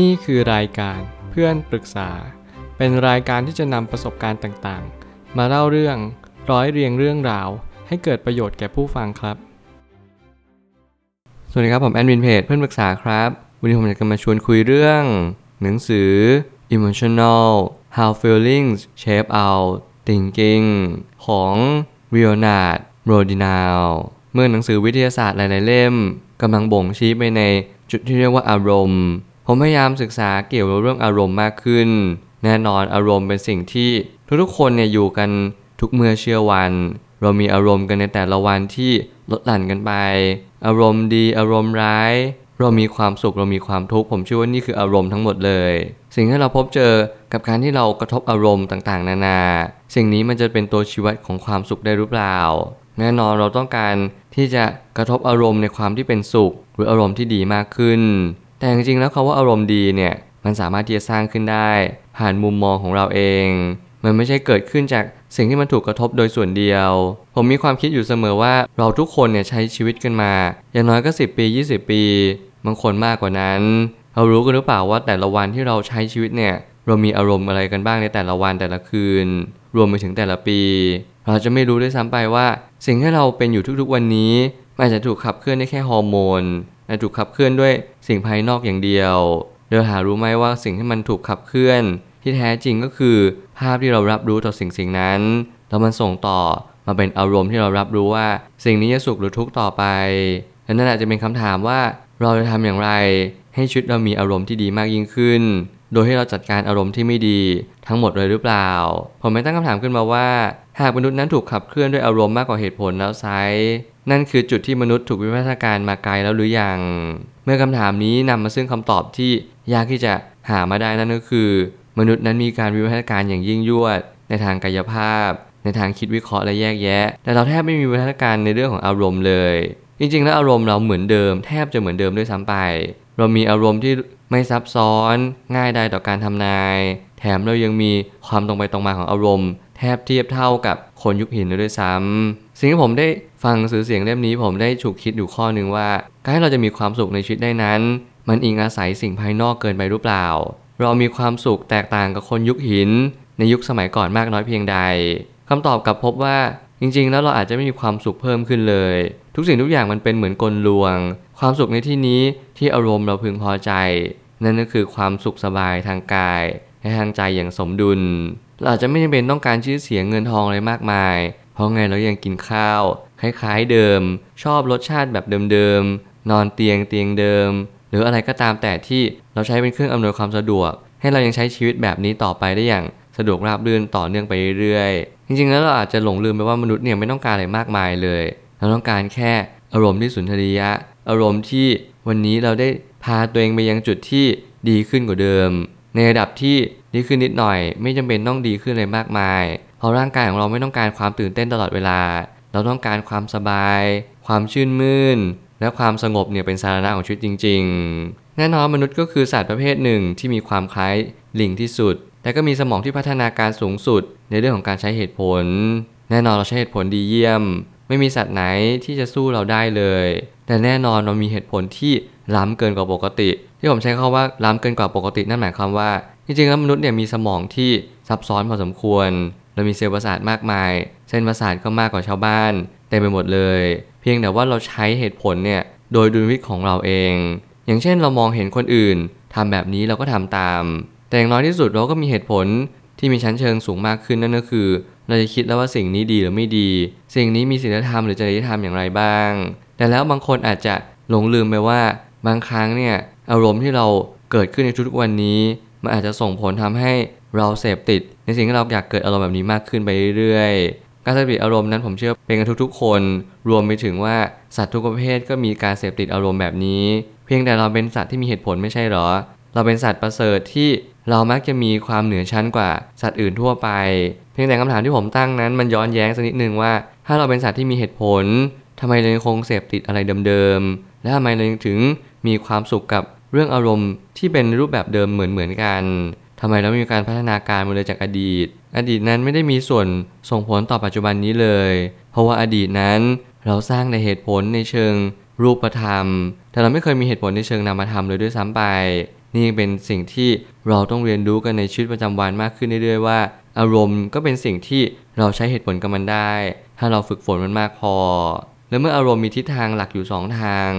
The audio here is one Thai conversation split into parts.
นี่คือรายการเพื่อนปรึกษา เป็นรายการที่จะนำประสบการณ์ต่างๆ มาเล่าเรื่องร้อยเรียงเรื่องราว ให้เกิดประโยชน์แก่ผู้ฟังครับ สวัสดีครับผมแอดมินเพจเพื่อนปรึกษาครับ วันนี้ผมจะมาชวนคุยเรื่อง หนังสือ Emotional How Feelings Shape Our Thinking ของ r e o n a r d r o d i n a l เมื่อหนังสือวิทยาศาสตร์หลายๆเล่มกำลังบ่งชี้ไปในจุดที่เรียกว่าอารมณ์ ผมพยายามศึกษาเกี่ยวกับเรื่องอารมณ์มากขึ้น แน่นอนอารมณ์เป็นสิ่งที่ทุกๆคนเนี่ยอยู่กันทุกเมื่อเชื่อวัน เรามีอารมณ์กันในแต่ละวันที่ลดหลั่นกันไป อารมณ์ดีอารมณ์ร้าย เรามีความสุขเรามีความทุกข์ผมเชื่อว่านี่คืออารมณ์ทั้งหมดเลย สิ่งที่เราพบเจอกับการที่เรากระทบอารมณ์ต่างๆ นานา สิ่งนี้มันจะเป็นตัวชี้วัดของความสุขได้หรือเปล่า แน่นอนเราต้องการที่จะกระทบอารมณ์ในความที่เป็นสุข หรืออารมณ์ที่ดีมากขึ้น แต่จริงๆแล้วคาว่าอารมณ์ดีเนี่ยมันสามารถที่จะสร้างขึ้นได้ ผ่านมุมมองของเราเอง มันไม่ใช่เกิดขึ้นจากสิ่งที่มันถูกกระทบโดยส่วนเดียว ผมมีความคิดอยู่เสมอว่าเราทุกคนเนี่ยใช้ชีวิตกันมา อย่างน้อยก็ 10 ปี 20 ปี บางคนมากกว่านั้น เรารู้กันหรือเปล่าว่าแต่ละวันที่เราใช้ชีวิตเนี่ยเรามีอารมณ์อะไรกันบ้างในแต่ละวันแต่ละคืน รวมไปถึงแต่ละปี เราจะไม่รู้ด้วยซ้ำไปว่า สิ่งที่เราเป็นอยู่ทุกๆวันนี้มันอาจจะถูกขับเคลื่อนได้แค่ฮอร์โมน อาจถูกขับเคลื่อนด้วยสิ่งภายนอกอย่างเดียวเดี๋ยหารู้ไหมว่าสิ่งที่มันถูกขับเคลื่อน ที่แท้จริงก็คือ ภาพที่เรารับรู้ต่อสิ่งสิ่งนั้น แล้วมันส่งต่อมาเป็นอารมณ์ที่เรารับรู้ว่า สิ่งนี้จะสุขหรือทุกข์ต่อไปและนั่นอาจจะเป็นคำถามว่าเราจะทำอย่างไร ให้ชีวิตเรามีอารมณ์ที่ดีมากยิ่งขึ้น โดยที่เราจัดการอารมณ์ที่ไม่ดีทั้งหมดเลยหรือเปล่า ผมไม่ตั้งคำถามขึ้นมาว่า หากมนุษย์นั้นถูกขับเคลื่อนด้วยอารมณ์มากกว่าเหตุผลแล้วไซ นั่นคือจุดที่มนุษย์ถูกวิวัฒนาการมาไกลแล้วหรือยัง เมื่อคำถามนี้นำมาซึ่งคำตอบที่ยากที่จะหามาได้นั่นก็คือ มนุษย์นั้นมีการวิวัฒนาการอย่างยิ่งยวด ในทางกายภาพ ในทางคิดวิเคราะห์และแยกแยะ แต่เราแทบไม่มีวิวัฒนาการในเรื่องของอารมณ์เลย จริงๆ แล้วอารมณ์เราเหมือนเดิม แทบจะเหมือนเดิมด้วยซ้ำไป เรามีอารมณ์ที่ไม่ซับซ้อน ง่ายได้ต่อการทำนาย แถมเรายังมีความตรงไปตรงมาของอารมณ์ แทบเทียบเท่ากับคนยุคหินเลยด้วยซ้ำสิ่งที่ผมได้ ฟังสื่อเสียงเล่มนี้ผมได้ฉุกคิดอยู่ข้อหนึ่งว่า การให้เราจะมีความสุขในชีวิตได้นั้น มันอิงอาศัยสิ่งภายนอกเกินไปหรือเปล่า เรามีความสุขแตกต่างกับคนยุคหิน ในยุคสมัยก่อนมากน้อยเพียงใดคำตอบกลับพบว่าจริงๆ แล้วเราอาจจะไม่มีความสุขเพิ่มขึ้นเลย ทุกสิ่งทุกอย่างมันเป็นเหมือนกลลวง ความสุขในที่นี้ที่อารมณ์เราพึงพอใจ นั่นก็คือความสุขสบายทางกายและทางใจอย่างสมดุล เราอาจจะไม่จำเป็นต้องการชื่อเสียงเงินทองอะไรมากมาย เพราะไงเรายังกินข้าว คล้ายๆเดิม ชอบรสชาติแบบเดิมๆ นอนเตียงเตียงเดิม หรืออะไรก็ตามแต่ที่เราใช้เป็นเครื่องอำนวยความสะดวก ให้เรายังใช้ชีวิตแบบนี้ต่อไปได้อย่างสะดวกราบรื่นต่อเนื่องไปเรื่อยๆ จริงๆ แล้วเราอาจจะหลงลืมไปว่ามนุษย์เนี่ยไม่ต้องการอะไรมากมายเลย เราต้องการแค่อารมณ์ที่สุนทรียะ อารมณ์ที่วันนี้เราได้พาตัวเองไปยังจุดที่ดีขึ้นกว่าเดิม ในระดับที่ดีขึ้นนิดหน่อย ไม่จำเป็นต้องดีขึ้นเลยมากมาย เพราะร่างกายของเราไม่ต้องการความตื่นเต้นตลอดเวลา เราต้องการความสบาย ความชื่นมื่น และความสงบเนี่ยเป็นสาระของชีวิตจริง ๆ แน่นอนมนุษย์ก็คือสัตว์ประเภทหนึ่งที่มีความคล้ายลิงที่สุด แต่ก็มีสมองที่พัฒนาการสูงสุด ในเรื่องของการใช้เหตุผล แน่นอนเราใช้เหตุผลดีเยี่ยม ไม่มีสัตว์ไหนที่จะสู้เราได้เลย แต่แน่นอนเรามีเหตุผลที่ล้ำเกินกว่าปกติ ที่ผมใช้คำว่าล้ำเกินกว่าปกตินั่นหมายความว่า จริงๆแล้วมนุษย์เนี่ยมีสมองที่ซับซ้อนพอสมควร เรามีเซลล์ประสาทมากมาย เส้นประสาทก็มากกว่าชาวบ้านเต็มไปหมดเลย เพียงแต่ว่าเราใช้เหตุผลเนี่ยโดยดุลวิธีของเราเอง อย่างเช่นเรามองเห็นคนอื่นทำแบบนี้เราก็ทำตาม แต่อย่างน้อยที่สุดเราก็มีเหตุผลที่มีชั้นเชิงสูงมากขึ้นนั่นก็คือ เราจะคิดแล้วว่าสิ่งนี้ดีหรือไม่ดี สิ่งนี้มีศีลธรรมหรือจริยธรรมอย่างไรบ้าง แต่แล้วบางคนอาจจะหลงลืมไปว่าบางครั้งเนี่ยอารมณ์ที่เราเกิดขึ้นในทุกวันนี้ มันอาจจะส่งผลทำให้เราเสพติด ในสิ่งที่เราอยากเกิดอารมณ์แบบนี้มากขึ้นไปเรื่อยๆ การเสพติดอารมณ์นั้นผมเชื่อเป็นกันทุกๆ คน รวมไปถึงว่าสัตว์ทุกประเภทก็มีการเสพติดอารมณ์แบบนี้ เพียงแต่เราเป็นสัตว์ที่มีเหตุผลไม่ใช่หรอ เราเป็นสัตว์ประเสริฐที่เรามักจะมีความเหนือชั้นกว่าสัตว์อื่นทั่วไป เพียงแต่คำถามที่ผมตั้งนั้นมันย้อนแย้งสักนิดนึงว่า ถ้าเราเป็นสัตว์ที่มีเหตุผลทำไมเรายังคงเสพติดอะไรเดิมๆ และทำไมเรายังถึงมีความสุขกับเรื่องอารมณ์ที่เป็นรูปแบบเดิมเหมือนๆกัน ทำไมเราไม่มีการพัฒนาการมาเลยจากอดีต อดีตนั้นไม่ได้มีส่วนส่งผลต่อปัจจุบันนี้เลย เพราะว่าอดีตนั้นเราสร้างในเหตุผลในเชิงรูปธรรม แต่เราไม่เคยมีเหตุผลในเชิงนามธรรมเลยด้วยซ้ำไป นี่เป็นสิ่งที่เราต้องเรียนรู้กันในชีวิตประจำวันมากขึ้นเรื่อยๆว่า อารมณ์ก็เป็นสิ่งที่เราใช้เหตุผลกับมันได้ ถ้าเราฝึกฝนมันมากพอ และเมื่ออารมณ์มีทิศทางหลักอยู่สองทาง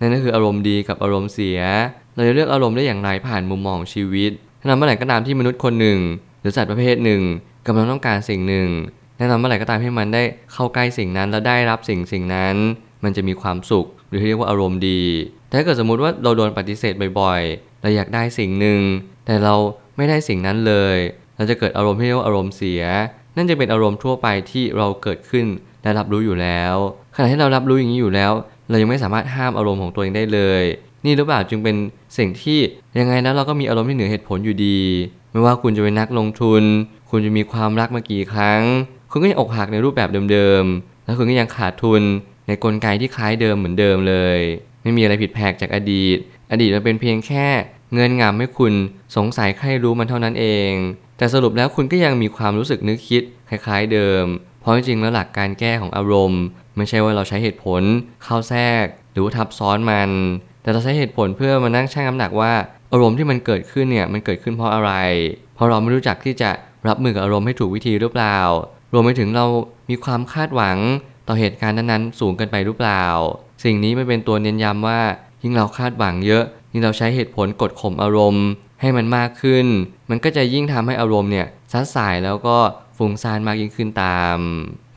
นั่นก็คืออารมณ์ดีกับอารมณ์เสีย เราจะเลือกอารมณ์ได้อย่างไรผ่านมุมมองของ ชีวิตถ้าเมื่อไหร่ก็ตามที่มนุษย์คนหนึ่ง หรือสัตว์ประเภทหนึ่งกำลังต้องการสิ่งหนึ่ง แน่นอนเมื่อไหร่ก็ตามที่มันได้เข้าใกล้สิ่งนั้นแล้วได้รับสิ่งสิ่งนั้น มันจะมีความสุขหรือที่เรียกว่าอารมณ์ดี แต่ถ้าเกิดสมมุติว่าเราโดนปฏิเสธบ่อยๆ เราอยากได้สิ่งหนึ่ง แต่เราไม่ได้สิ่งนั้นเลย เราจะเกิดอารมณ์ที่เรียกว่าอารมณ์เสีย นั่นจะเป็นอารมณ์ทั่วไปที่เราเกิดขึ้นและรับรู้อยู่แล้ว ขณะที่เรารับรู้อย่างนี้อยู่แล้ว เรายังไม่สามารถห้ามอารมณ์ของตัวเองได้เลย นี่หรือเปล่าจึงเป็นสิ่งที่ยังไงนะเราก็มีอารมณ์ที่เหนือเหตุผลอยู่ดี ไม่ว่าคุณจะเป็นนักลงทุน คุณจะมีความรักมากี่ครั้ง คุณก็ยังอกหักในรูปแบบเดิมๆ แล้วคุณก็ยังขาดทุนในกลไกที่คล้ายเดิมเหมือนเดิมเลย ไม่มีอะไรผิดแผกจากอดีต อดีตมันเป็นเพียงแค่เงินงำให้คุณสงสัยใครรู้มันเท่านั้นเอง แต่สรุปแล้วคุณก็ยังมีความรู้สึกนึกคิดคล้ายๆเดิม เพราะจริงๆแล้วหลักการแก้ของอารมณ์ ไม่ใช่ว่าเราใช้เหตุผลเข้าแทรก หรือว่าทับซ้อนมัน แต่เราใช้เหตุผลเพื่อมานั่งชั่งน้ำหนักว่า อารมณ์ที่มันเกิดขึ้นเนี่ยมันเกิดขึ้นเพราะอะไร เพราะเราไม่รู้จักที่จะรับมือกับอารมณ์ให้ถูกวิธีหรือเปล่า รวมไปถึงเรามีความคาดหวังต่อเหตุการณ์นั้นๆสูงเกินไปหรือเปล่า สิ่งนี้ไมันเป็นตัวเน้นย้ำว่า ยิ่งเราคาดหวังเยอะยิ่งเราใช้เหตุผลกดข่มอารมณ์ ให้มันมากขึ้น มันก็จะยิ่งทำให้อารมณ์เนี่ยซัดสายแล้วก็ฟุ้งซ่านมากยิ่งขึ้นตาม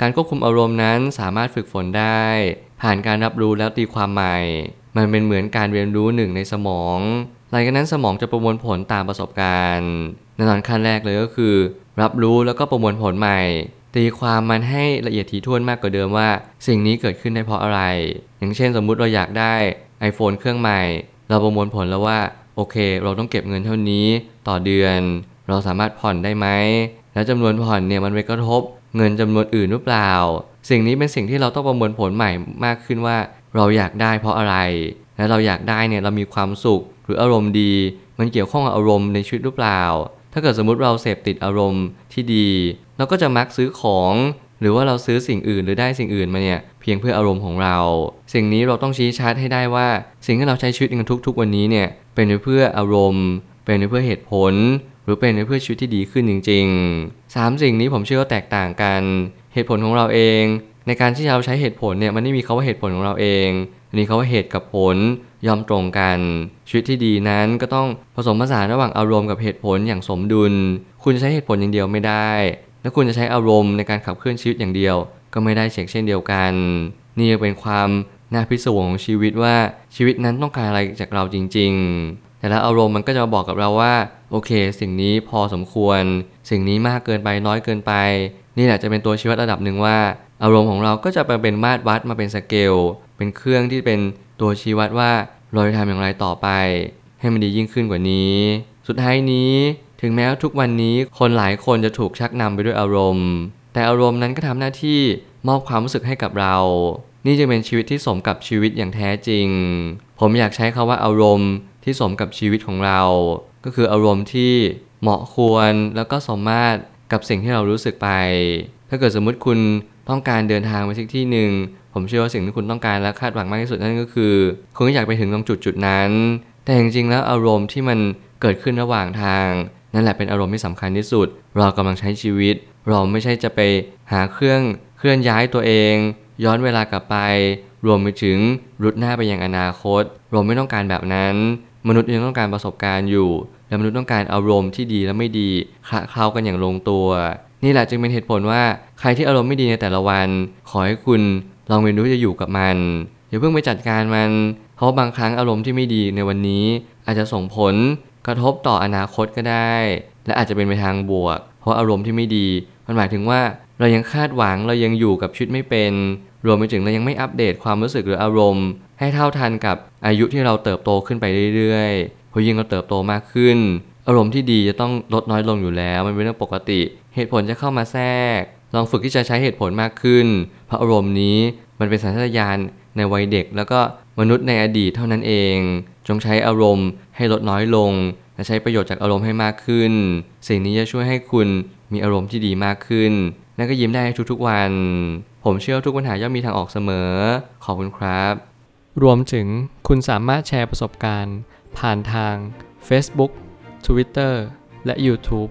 การควบคุมอารมณ์นั้นสามารถฝึกฝนได้ ผ่านการรับรู้แล้วตีความใหม่ มันเป็นเหมือนการเรียนรู้หนึ่งในสมอง หลังจากนั้นสมองจะประมวลผลตามประสบการณ์แน่นอนขั้นแรกเลยก็คือ รับรู้แล้วก็ประมวลผลใหม่ ตีความมันให้ละเอียดถี่ถ้วนมากกว่าเดิมว่า สิ่งนี้เกิดขึ้นได้เพราะอะไร อย่างเช่นสมมุติเราอยากได้ iPhone เครื่องใหม่ เราประมวลผลแล้วว่าโอเค เราต้องเก็บเงินเท่านี้ต่อเดือน เราสามารถผ่อนได้ไหมแล้วจำนวนผ่อนเนี่ยมันไปกระทบ เงินจำนวนอื่นหรือเปล่า สิ่งนี้เป็นสิ่งที่เราต้องประมวลผลใหม่มากขึ้นว่า เราอยากได้เพราะอะไร และเราอยากได้เนี่ยเรามีความสุขหรืออารมณ์ดี มันเกี่ยวข้องกับอารมณ์ในชีวิตหรือเปล่า ถ้าเกิดสมมุติเราเสพติดอารมณ์ที่ดี เราก็จะมักซื้อของ หรือว่าเราซื้อสิ่งอื่นหรือได้สิ่งอื่นมาเนี่ยเพียงเพื่ออารมณ์ของเรา สิ่งนี้เราต้องชี้ชัดให้ได้ว่า สิ่งที่เราใช้ชีวิตกันทุก ๆ วันนี้เนี่ยเป็นไปเพื่ออารมณ์ เป็นไปเพื่อเหตุผล หรือเป็นไปเพื่อชีวิตที่ดีขึ้นจริงๆสามสิ่งนี้ผมเชื่อว่าแตกต่างกัน เหตุผลของเราเอง ในการที่เราใช้เหตุผลเนี่ยมันไม่มีคาว่าเหตุผลของเราเองนนี้เขาว่าเหตุกับผลยอมตรงกัน ชีวิตที่ดีนั้นก็ต้องผสมผสานระหว่างอารมณ์กับเหตุผลอย่างสมดุล คุณจะใช้เหตุผลอย่างเดียวไม่ได้ และคุณจะใช้อารมณ์ในการขับเคลื่อนชีวิตอย่างเดียว ก็ไม่ได้เช่นเช่นเดียวกัน นี่เป็นความน่าพิศวงของชีวิตว่าชีวิตนั้นต้องการอะไรจากเราจริง ๆ แต่ละอารมณ์มันก็จะบอกกับเราว่าโอเค สิ่งนี้พอสมควร สิ่งนี้มากเกินไปน้อยเกินไป นี่แหละจะเป็นตัวชี้วัดระดับหนึ่งว่า อารมณ์ของเราก็จะมาเป็นมาตรวัดมาเป็นสเกล เป็นเครื่องที่เป็นตัวชี้วัดว่าเราจะทำอย่างไรต่อไป ให้มันดียิ่งขึ้นกว่านี้ สุดท้ายนี้ถึงแม้ว่าทุกวันนี้คนหลายคนจะถูกชักนำไปด้วยอารมณ์ แต่อารมณ์นั้นก็ทำหน้าที่มอบความรู้สึกให้กับเรา นี่จะเป็นชีวิตที่สมกับชีวิตอย่างแท้จริง ผมอยากใช้คาว่าอารมณ์ที่สมกับชีวิตของเรา ก็คืออารมณ์ที่เหมาะควรแล้วก็สมมาตรกับสิ่งที่เรารู้สึกไป ถ้าเกิดสมมุติคุณ ต้องการเดินทางไปที่ที่หนึ่ง ผมเชื่อว่าสิ่งที่คุณต้องการและคาดหวังมากที่สุดนั่นก็คือ คุณก็อยากไปถึงตรงจุดจุดนั้น แต่จริงๆแล้วอารมณ์ที่มันเกิดขึ้นระหว่างทาง นั่นแหละเป็นอารมณ์ที่สำคัญที่สุด เรากำลังใช้ชีวิต เราไม่ใช่จะไปหาเครื่องเคลื่อนย้ายตัวเอง ย้อนเวลากลับไป รวมไปถึงรุดหน้าไปยังอนาคต เราไม่ต้องการแบบนั้น มนุษย์ยังต้องการประสบการณ์อยู่และมนุษย์ต้องการอารมณ์ที่ดีและไม่ดีคละเคล้ากันอย่างลงตัว นี่แหละจึงเป็นเหตุผลว่าใครที่อารมณ์ไม่ดีในแต่ละวัน ขอให้คุณลองเรียนรู้จะอยู่กับมัน อย่าเพิ่งไปจัดการมัน เพราะบางครั้งอารมณ์ที่ไม่ดีในวันนี้ อาจจะส่งผลกระทบต่ออนาคตก็ได้ และอาจจะเป็นไปทางบวก เพราะอารมณ์ที่ไม่ดี มันหมายถึงว่าเรายังคาดหวังเรายังอยู่กับชีวิตไม่เป็น รวมไปถึงเรายังไม่อัปเดตความรู้สึกหรืออารมณ์ ให้เท่าทันกับอายุที่เราเติบโตขึ้นไปเรื่อยๆเพราะยิ่งเราเติบโตมากขึ้น อารมณ์ที่ดีจะต้องลดน้อยลงอยู่แล้ว มันเป็นเรื่องปกติ เหตุผลจะเข้ามาแทรก ลองฝึกที่จะใช้เหตุผลมากขึ้น เพราะอารมณ์นี้มันเป็นสัญชาตญาณในวัยเด็ก แล้วก็มนุษย์ในอดีตเท่านั้นเอง จงใช้อารมณ์ให้ลดน้อยลง และใช้ประโยชน์จากอารมณ์ให้มากขึ้น สิ่งนี้จะช่วยให้คุณมีอารมณ์ที่ดีมากขึ้น และก็ยิ้มได้ทุกๆวัน ผมเชื่อว่าทุกปัญหาย่อมมีทางออกเสมอ ขอบคุณครับ รวมถึงคุณสามารถแชร์ประสบการณ์ ผ่านทาง Facebook Twitter และ YouTube